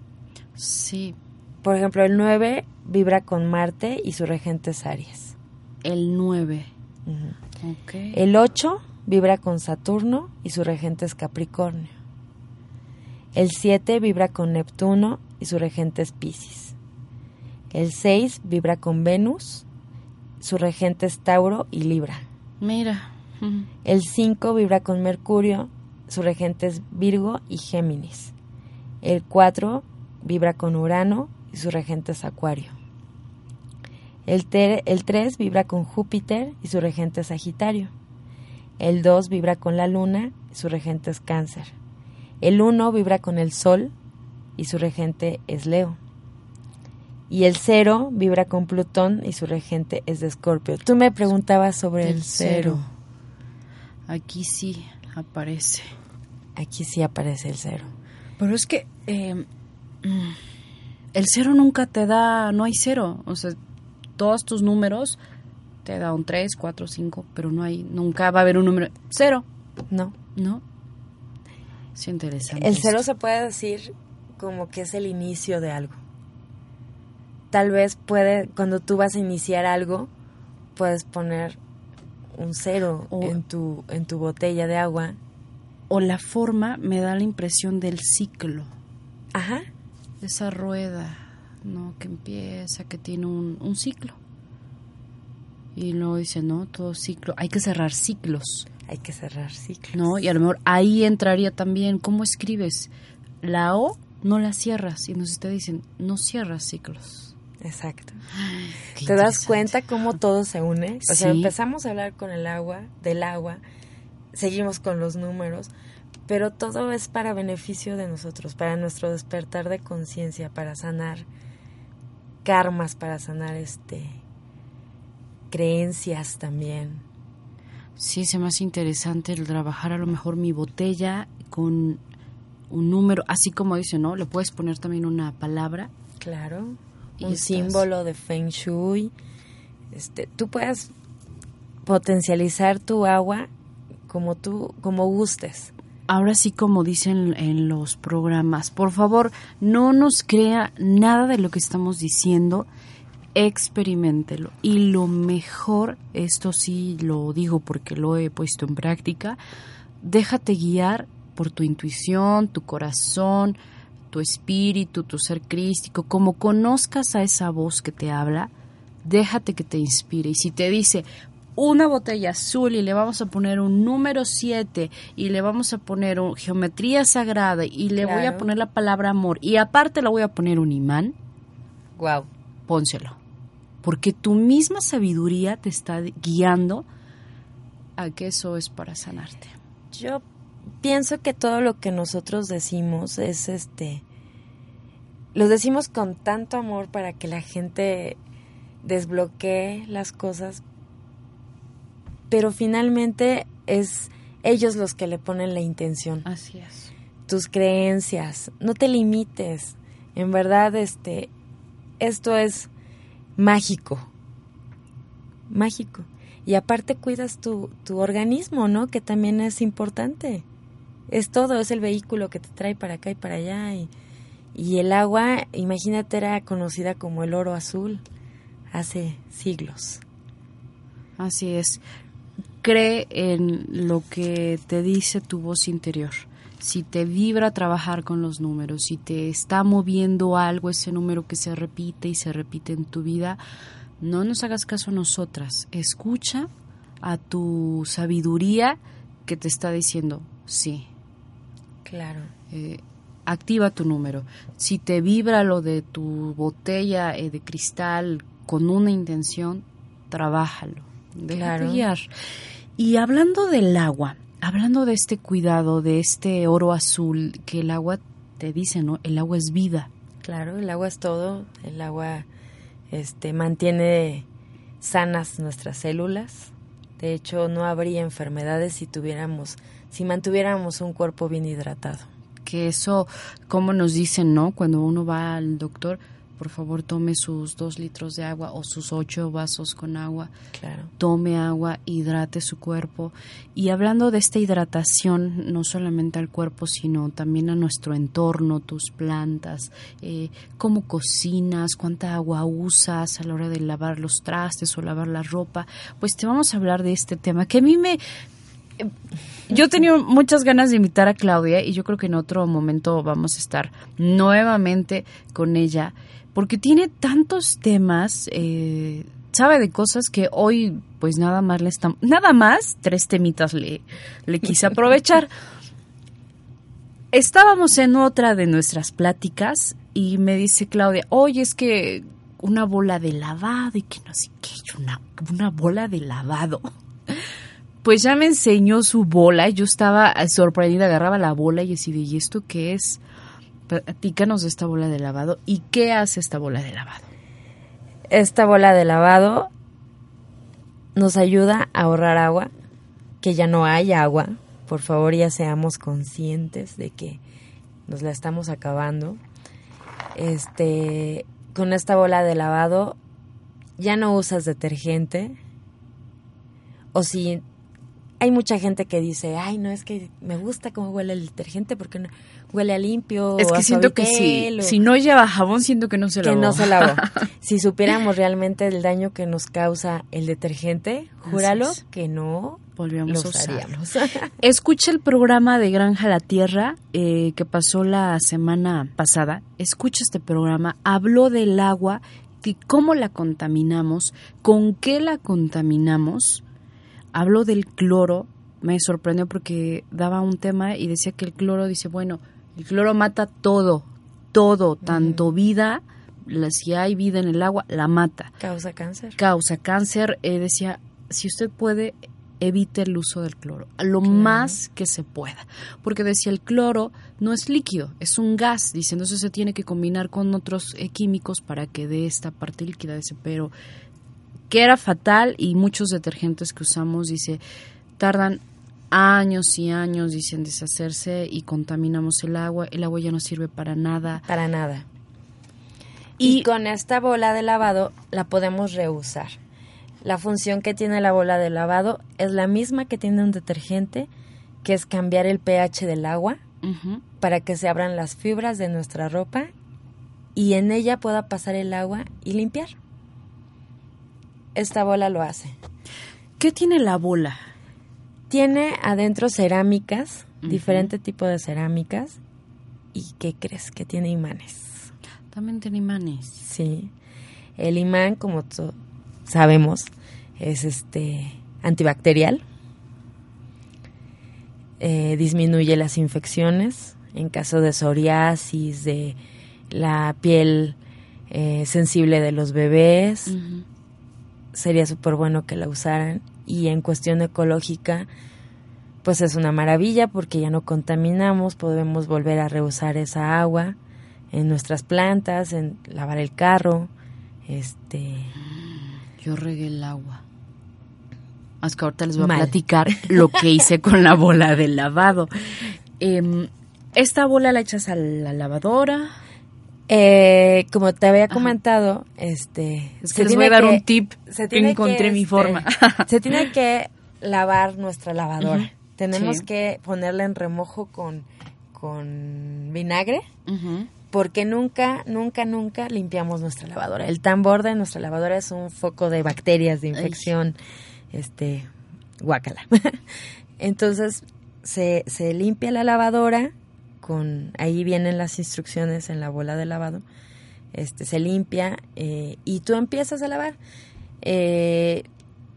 Sí. Por ejemplo, el 9 vibra con Marte y su regente es Aries. El 9. Ujú. Ok. El 8 vibra con Saturno y su regente es Capricornio. El 7 vibra con Neptuno y su regente es Piscis. El 6 vibra con Venus, su regente es Tauro y Libra. Mira. El 5 vibra con Mercurio, su regente es Virgo y Géminis. El 4 vibra con Urano y su regente es Acuario. El, te- el 3 vibra con Júpiter y su regente es Sagitario. El 2 vibra con la Luna y su regente es Cáncer. El 1 vibra con el Sol y su regente es Leo. Y el 0 vibra con Plutón y su regente es de Escorpio. Tú me preguntabas sobre el 0. Aquí sí aparece. Aquí sí aparece el 0. Pero es que eh, mm, el cero nunca te da, no hay cero. O sea, todos tus números te da un 3, 4, 5, pero no hay, nunca va a haber un número cero. No. ¿No? Es interesante. El cero esto. se puede decir como que es el inicio de algo. Tal vez puede, cuando tú vas a iniciar algo, puedes poner un cero O- en, tu, en tu botella de agua. O la forma me da la impresión del ciclo. Ajá. Esa rueda, ¿no? Que empieza, que tiene un, un ciclo. Y luego dice, no, todo ciclo, hay que cerrar ciclos. Hay que cerrar ciclos. ¿no? Y a lo mejor ahí entraría también cómo escribes. La O no la cierras. Y entonces te dicen, no cierras ciclos. Exacto. Qué ¿Te das cuenta cómo todo se une? O sea, empezamos a hablar con el agua, del agua, seguimos con los números, pero todo es para beneficio de nosotros, para nuestro despertar de conciencia, para sanar karmas, para sanar este creencias también. Sí, se me hace interesante el trabajar a lo mejor mi botella con un número, así como dice, ¿no? Le puedes poner también una palabra. Claro. Un símbolo de Feng Shui. Este, tú puedes potencializar tu agua como tú, como gustes. Ahora sí, como dicen en los programas, por favor, no nos crea nada de lo que estamos diciendo, experimentelo. Y lo mejor, esto sí lo digo porque lo he puesto en práctica, déjate guiar por tu intuición, tu corazón, tu espíritu, tu ser crístico, como conozcas a esa voz que te habla, déjate que te inspire. Y si te dice una botella azul y le vamos a poner un número 7 y le vamos a poner un geometría sagrada y le voy a poner la palabra amor y aparte le voy a poner un imán, Wow. pónselo. Porque tu misma sabiduría te está guiando a que eso es para sanarte. Yo pienso que todo lo que nosotros decimos es este lo decimos con tanto amor para que la gente desbloquee las cosas, pero finalmente es ellos los que le ponen la intención. Así es. Tus creencias, no te limites. En verdad este esto es mágico. Mágico. Y aparte cuidas tu, tu organismo, ¿no? Que también es importante. Es todo, es el vehículo que te trae para acá y para allá. Y, el agua, imagínate, era conocida como el oro azul hace siglos. Así es. Cree en lo que te dice tu voz interior. Si te vibra trabajar con los números, si te está moviendo algo, ese número que se repite y se repite en tu vida, no nos hagas caso a nosotras. Escucha a tu sabiduría que te está diciendo sí. Claro. Eh, activa tu número. Si te vibra lo de tu botella eh, de cristal con una intención, trabájalo. Déjate Claro. guiar. Y hablando del agua, hablando de este cuidado, de este oro azul, que el agua te dice, ¿no? El agua es vida. Claro, el agua es todo, el agua este mantiene sanas nuestras células. De hecho, no habría enfermedades si tuviéramos si mantuviéramos un cuerpo bien hidratado. Que eso, como nos dicen, ¿no? Cuando uno va al doctor, por favor tome sus dos litros de agua o sus ocho vasos con agua. Claro. Tome agua, hidrate su cuerpo. Y hablando de esta hidratación, no solamente al cuerpo, sino también a nuestro entorno, tus plantas, eh, cómo cocinas, cuánta agua usas a la hora de lavar los trastes o lavar la ropa, pues te vamos a hablar de este tema que a mí me, yo tenido muchas ganas de invitar a Claudia y yo creo que en otro momento vamos a estar nuevamente con ella porque tiene tantos temas, eh, sabe de cosas que hoy pues nada más le estamos, nada más tres temitas le, quise aprovechar. <laughs> Estábamos en otra de nuestras pláticas y me dice Claudia, oye, es que una bola de lavado y que no sé qué, una bola de lavado. Pues ya me enseñó su bola yo estaba sorprendida, agarraba la bola y decía, ¿y esto qué es? Platícanos de esta bola de lavado y qué hace esta bola de lavado. Esta bola de lavado nos ayuda a ahorrar agua, que ya no hay agua. Por favor, ya seamos conscientes de que nos la estamos acabando. Este, con esta bola de lavado ya no usas detergente. O si hay mucha gente que dice, ay, no, es que me gusta cómo huele el detergente porque no, huele a limpio. Es que siento que si, o- si no lleva jabón, siento que no se que lavó. no se lavó. <laughs> si supiéramos realmente el daño que nos causa el detergente, júralo es. que no Volvíamos a usar. usaríamos. <laughs> <laughs> Escucha el programa de Granja a la Tierra eh, que pasó la semana pasada. Escucha este programa. Habló del agua, cómo la contaminamos, con qué la contaminamos. Habló del cloro. Me sorprendió porque daba un tema y decía que el cloro, dice, bueno, el cloro mata todo, todo, tanto vida, la- si hay vida en el agua, la mata Causa cáncer. causa cáncer, eh, decía, si usted puede, evite el uso del cloro, lo más que se pueda. Porque decía, el cloro no es líquido, es un gas, dice, entonces se tiene que combinar con otros eh, químicos para que dé esta parte líquida, dice, pero que era fatal y muchos detergentes que usamos, dice, tardan años y años, dicen, deshacerse y contaminamos el agua, el agua ya no sirve para nada. Para nada. Y, con esta bola de lavado la podemos reusar. La función que tiene la bola de lavado es la misma que tiene un detergente, que es cambiar el pH del agua para que se abran las fibras de nuestra ropa y en ella pueda pasar el agua y limpiar. Esta bola lo hace. ¿Qué tiene la bola? Tiene adentro cerámicas, diferente tipo de cerámicas. ¿Y qué crees? Que tiene imanes. También tiene imanes. Sí. El imán, como sabemos, es este antibacterial. Eh, disminuye las infecciones en caso de psoriasis, de la piel eh, sensible de los bebés. Sería súper bueno que la usaran. Y en cuestión ecológica, pues es una maravilla porque ya no contaminamos, podemos volver a reusar esa agua en nuestras plantas, en lavar el carro, este Yo regué el agua. Es que ahorita les voy a platicar lo que hice con la bola de lavado. <laughs> Em, esta bola la echas a la lavadora. Eh, como te había comentado, este Es se que les voy a dar que- un tip. se tiene encontré que, mi este, forma. se tiene que <laughs> lavar nuestra lavadora. Tenemos Sí. que ponerla en remojo con, con vinagre porque nunca, nunca, nunca limpiamos nuestra lavadora. El tambor de nuestra lavadora es un foco de bacterias, de infección, este, guácala. <laughs> Entonces, se, se limpia la lavadora con, ahí vienen las instrucciones en la bola de lavado, este, se limpia eh, y tú empiezas a lavar. Eh,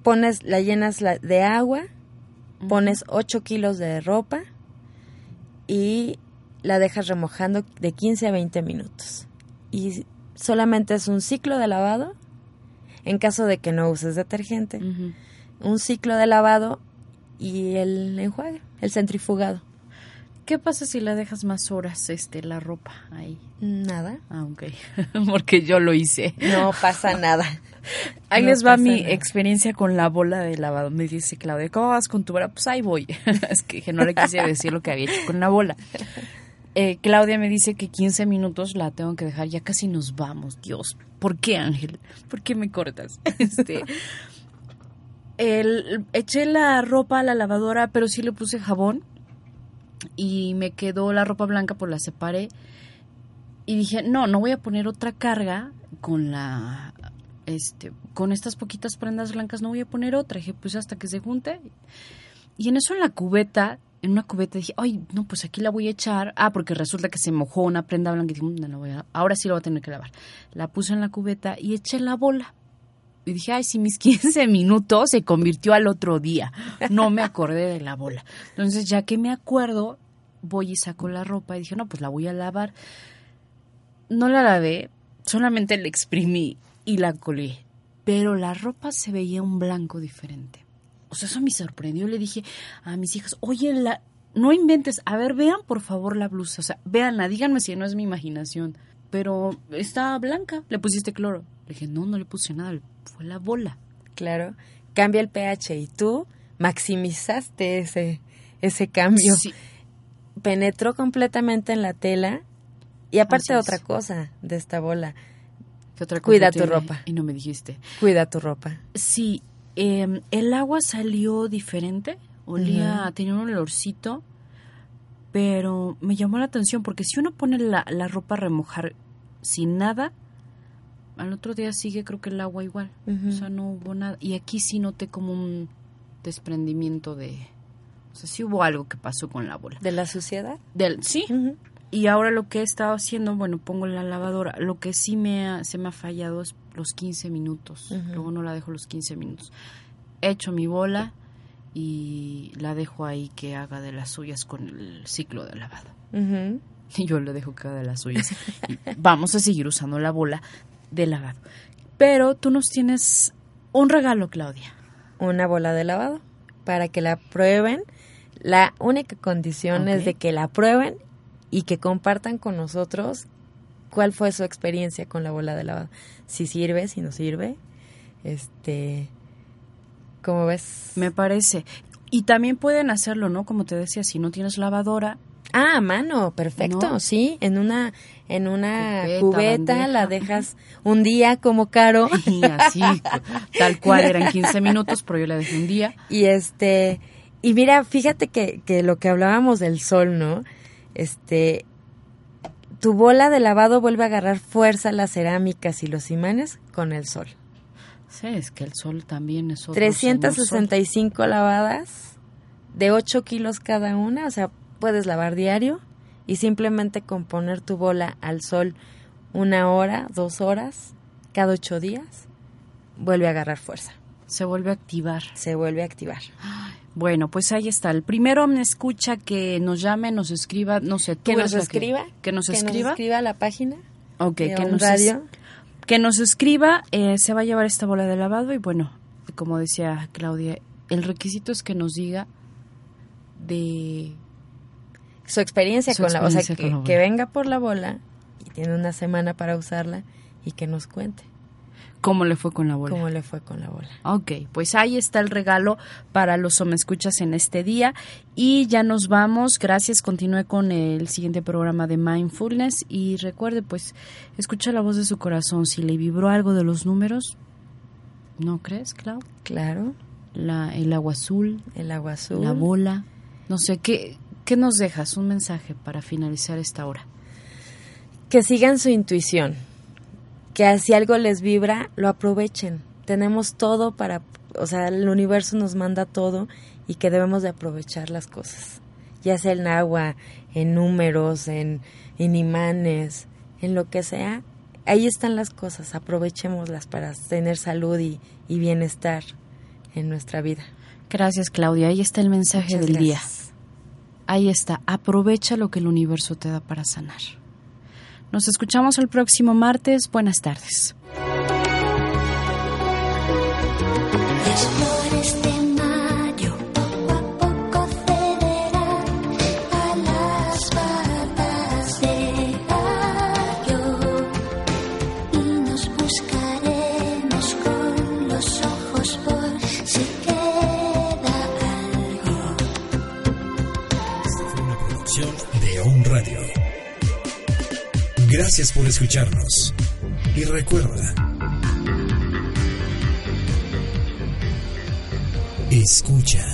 pones, la llenas la- de agua, pones 8 kilos de ropa y la dejas remojando de 15 a 20 minutos. Y solamente es un ciclo de lavado en caso de que no uses detergente. Un ciclo de lavado y el enjuague, el centrifugado. ¿Qué pasa si la dejas más horas este la ropa ahí? Nada. Ah, ok. <laughs> Porque yo lo hice. No pasa nada. <laughs> Ahí No les va mi nada. experiencia con la bola de lavado. Me dice Claudia, ¿cómo vas con tu bola? Pues ahí voy. <laughs> es que, que no le quise decir lo que había hecho con la bola. Eh, Claudia me dice que 15 minutos la tengo que dejar. Ya casi nos vamos. Dios, ¿por qué, Ángel? ¿Por qué me cortas? Este, el- eché la ropa a la lavadora, pero sí le puse jabón. Y me quedó la ropa blanca, pues la separé. Y dije, no, no voy a poner otra carga con la este con estas poquitas prendas blancas no voy a poner otra. Dije, pues hasta que se junte. Y en eso en la cubeta, en una cubeta dije, ay, no, pues aquí la voy a echar. Ah, porque resulta que se mojó una prenda blanca y dije, "Mm, no, la voy a, ahora sí la voy a tener que lavar. La puse en la cubeta y eché la bola. Y dije, ay, si mis <laughs> 15 minutos se convirtió al otro día. No me acordé de la bola. Entonces, ya que me acuerdo, voy y saco la ropa y dije, no, pues la voy a lavar. No la lavé, solamente la exprimí y la colgué. Pero la ropa se veía un blanco diferente. O sea, eso me sorprendió. Le dije a mis hijas, oye, la, no inventes. A ver, vean por favor la blusa. O sea, véanla, díganme si no es mi imaginación. Pero está blanca. ¿Le pusiste cloro? Le dije, no, no le puse nada. Fue la bola. Claro. Cambia el pH y tú maximizaste ese, ese cambio. Sí. Penetró completamente en la tela. Y aparte otra cosa de esta bola. ¿Qué otra cosa Cuida tu ropa. Y no me dijiste. Cuida tu ropa. Sí, eh, el agua salió diferente, olía, tenía un olorcito, pero me llamó la atención porque si uno pone la, la ropa a remojar sin nada, al otro día sigue creo que el agua igual, o sea, no hubo nada. Y aquí sí noté como un desprendimiento de... O sea, sí hubo algo que pasó con la bola. ¿De la suciedad? Del, sí. Y ahora lo que he estado haciendo, bueno, pongo la lavadora. Lo que sí me ha- se me ha fallado es los 15 minutos. Luego no la dejo los 15 minutos. Echo mi bola y la dejo ahí que haga de las suyas con el ciclo de lavado. Y <laughs> yo le dejo que haga de las suyas. Y vamos a seguir usando la bola de lavado. Pero tú nos tienes un regalo, Claudia. Una bola de lavado para que la prueben. La única condición es de que la prueben y que compartan con nosotros cuál fue su experiencia con la bola de lavado. Si sirve, si no sirve. Este, ¿cómo ves? Me parece. Y también pueden hacerlo, ¿no? Como te decía, si no tienes lavadora, Ah, a mano, perfecto, ¿No? sí, en una en una Cubeta, cubeta, la dejas un día como caro Y así, tal cual, eran 15 minutos, pero yo la dejé un día. <laughs> y este y mira, fíjate que, que lo que hablábamos del sol, ¿no? Este tu bola de lavado vuelve a agarrar fuerza las cerámicas y los imanes con el sol. Sí, es que el sol también es otro 365 lavadas de 8 kilos cada una, o sea, puedes lavar diario y simplemente con poner tu bola al sol una hora, dos horas, cada ocho días, vuelve a agarrar fuerza. Se vuelve a activar. Se vuelve a activar. Bueno, pues ahí está. El primero me escucha que nos llame, nos escriba, no sé, tú Que nos que- escriba. que nos que escriba. nos escriba a la página. Ok, que nos, es- Radio. que nos escriba, eh, se va a llevar esta bola de lavado y bueno, como decía Claudia, el requisito es que nos diga de Su experiencia Su con la, o sea, que, la bola. que venga por la bola y tiene una semana para usarla y que nos cuente cómo le fue con la bola. cómo le fue con la bola. Ok, pues ahí está el regalo para los escuchas en este día y ya nos vamos. Gracias, continúe con el siguiente programa de Mindfulness y recuerde, pues, escucha la voz de su corazón. Si le vibró algo de los números, ¿no crees, Clau? Claro, La, el agua azul, el agua azul. la bola, no sé, ¿qué, ¿qué nos dejas? Un mensaje para finalizar esta hora. que sigan su intuición, que si algo les vibra, lo aprovechen. Tenemos todo para, o sea, el universo nos manda todo y que debemos de aprovechar las cosas, ya sea en agua, en números, en, en imanes, en lo que sea. Ahí están las cosas, aprovechémoslas para tener salud y, y bienestar en nuestra vida. Gracias, Claudia. Ahí está el mensaje Muchas del día. Ahí está, aprovecha lo que el universo te da para sanar. Nos escuchamos el próximo martes. Buenas tardes. Gracias por escucharnos. Y recuerda, escucha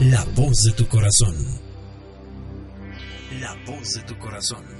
la voz de tu corazón. La voz de tu corazón.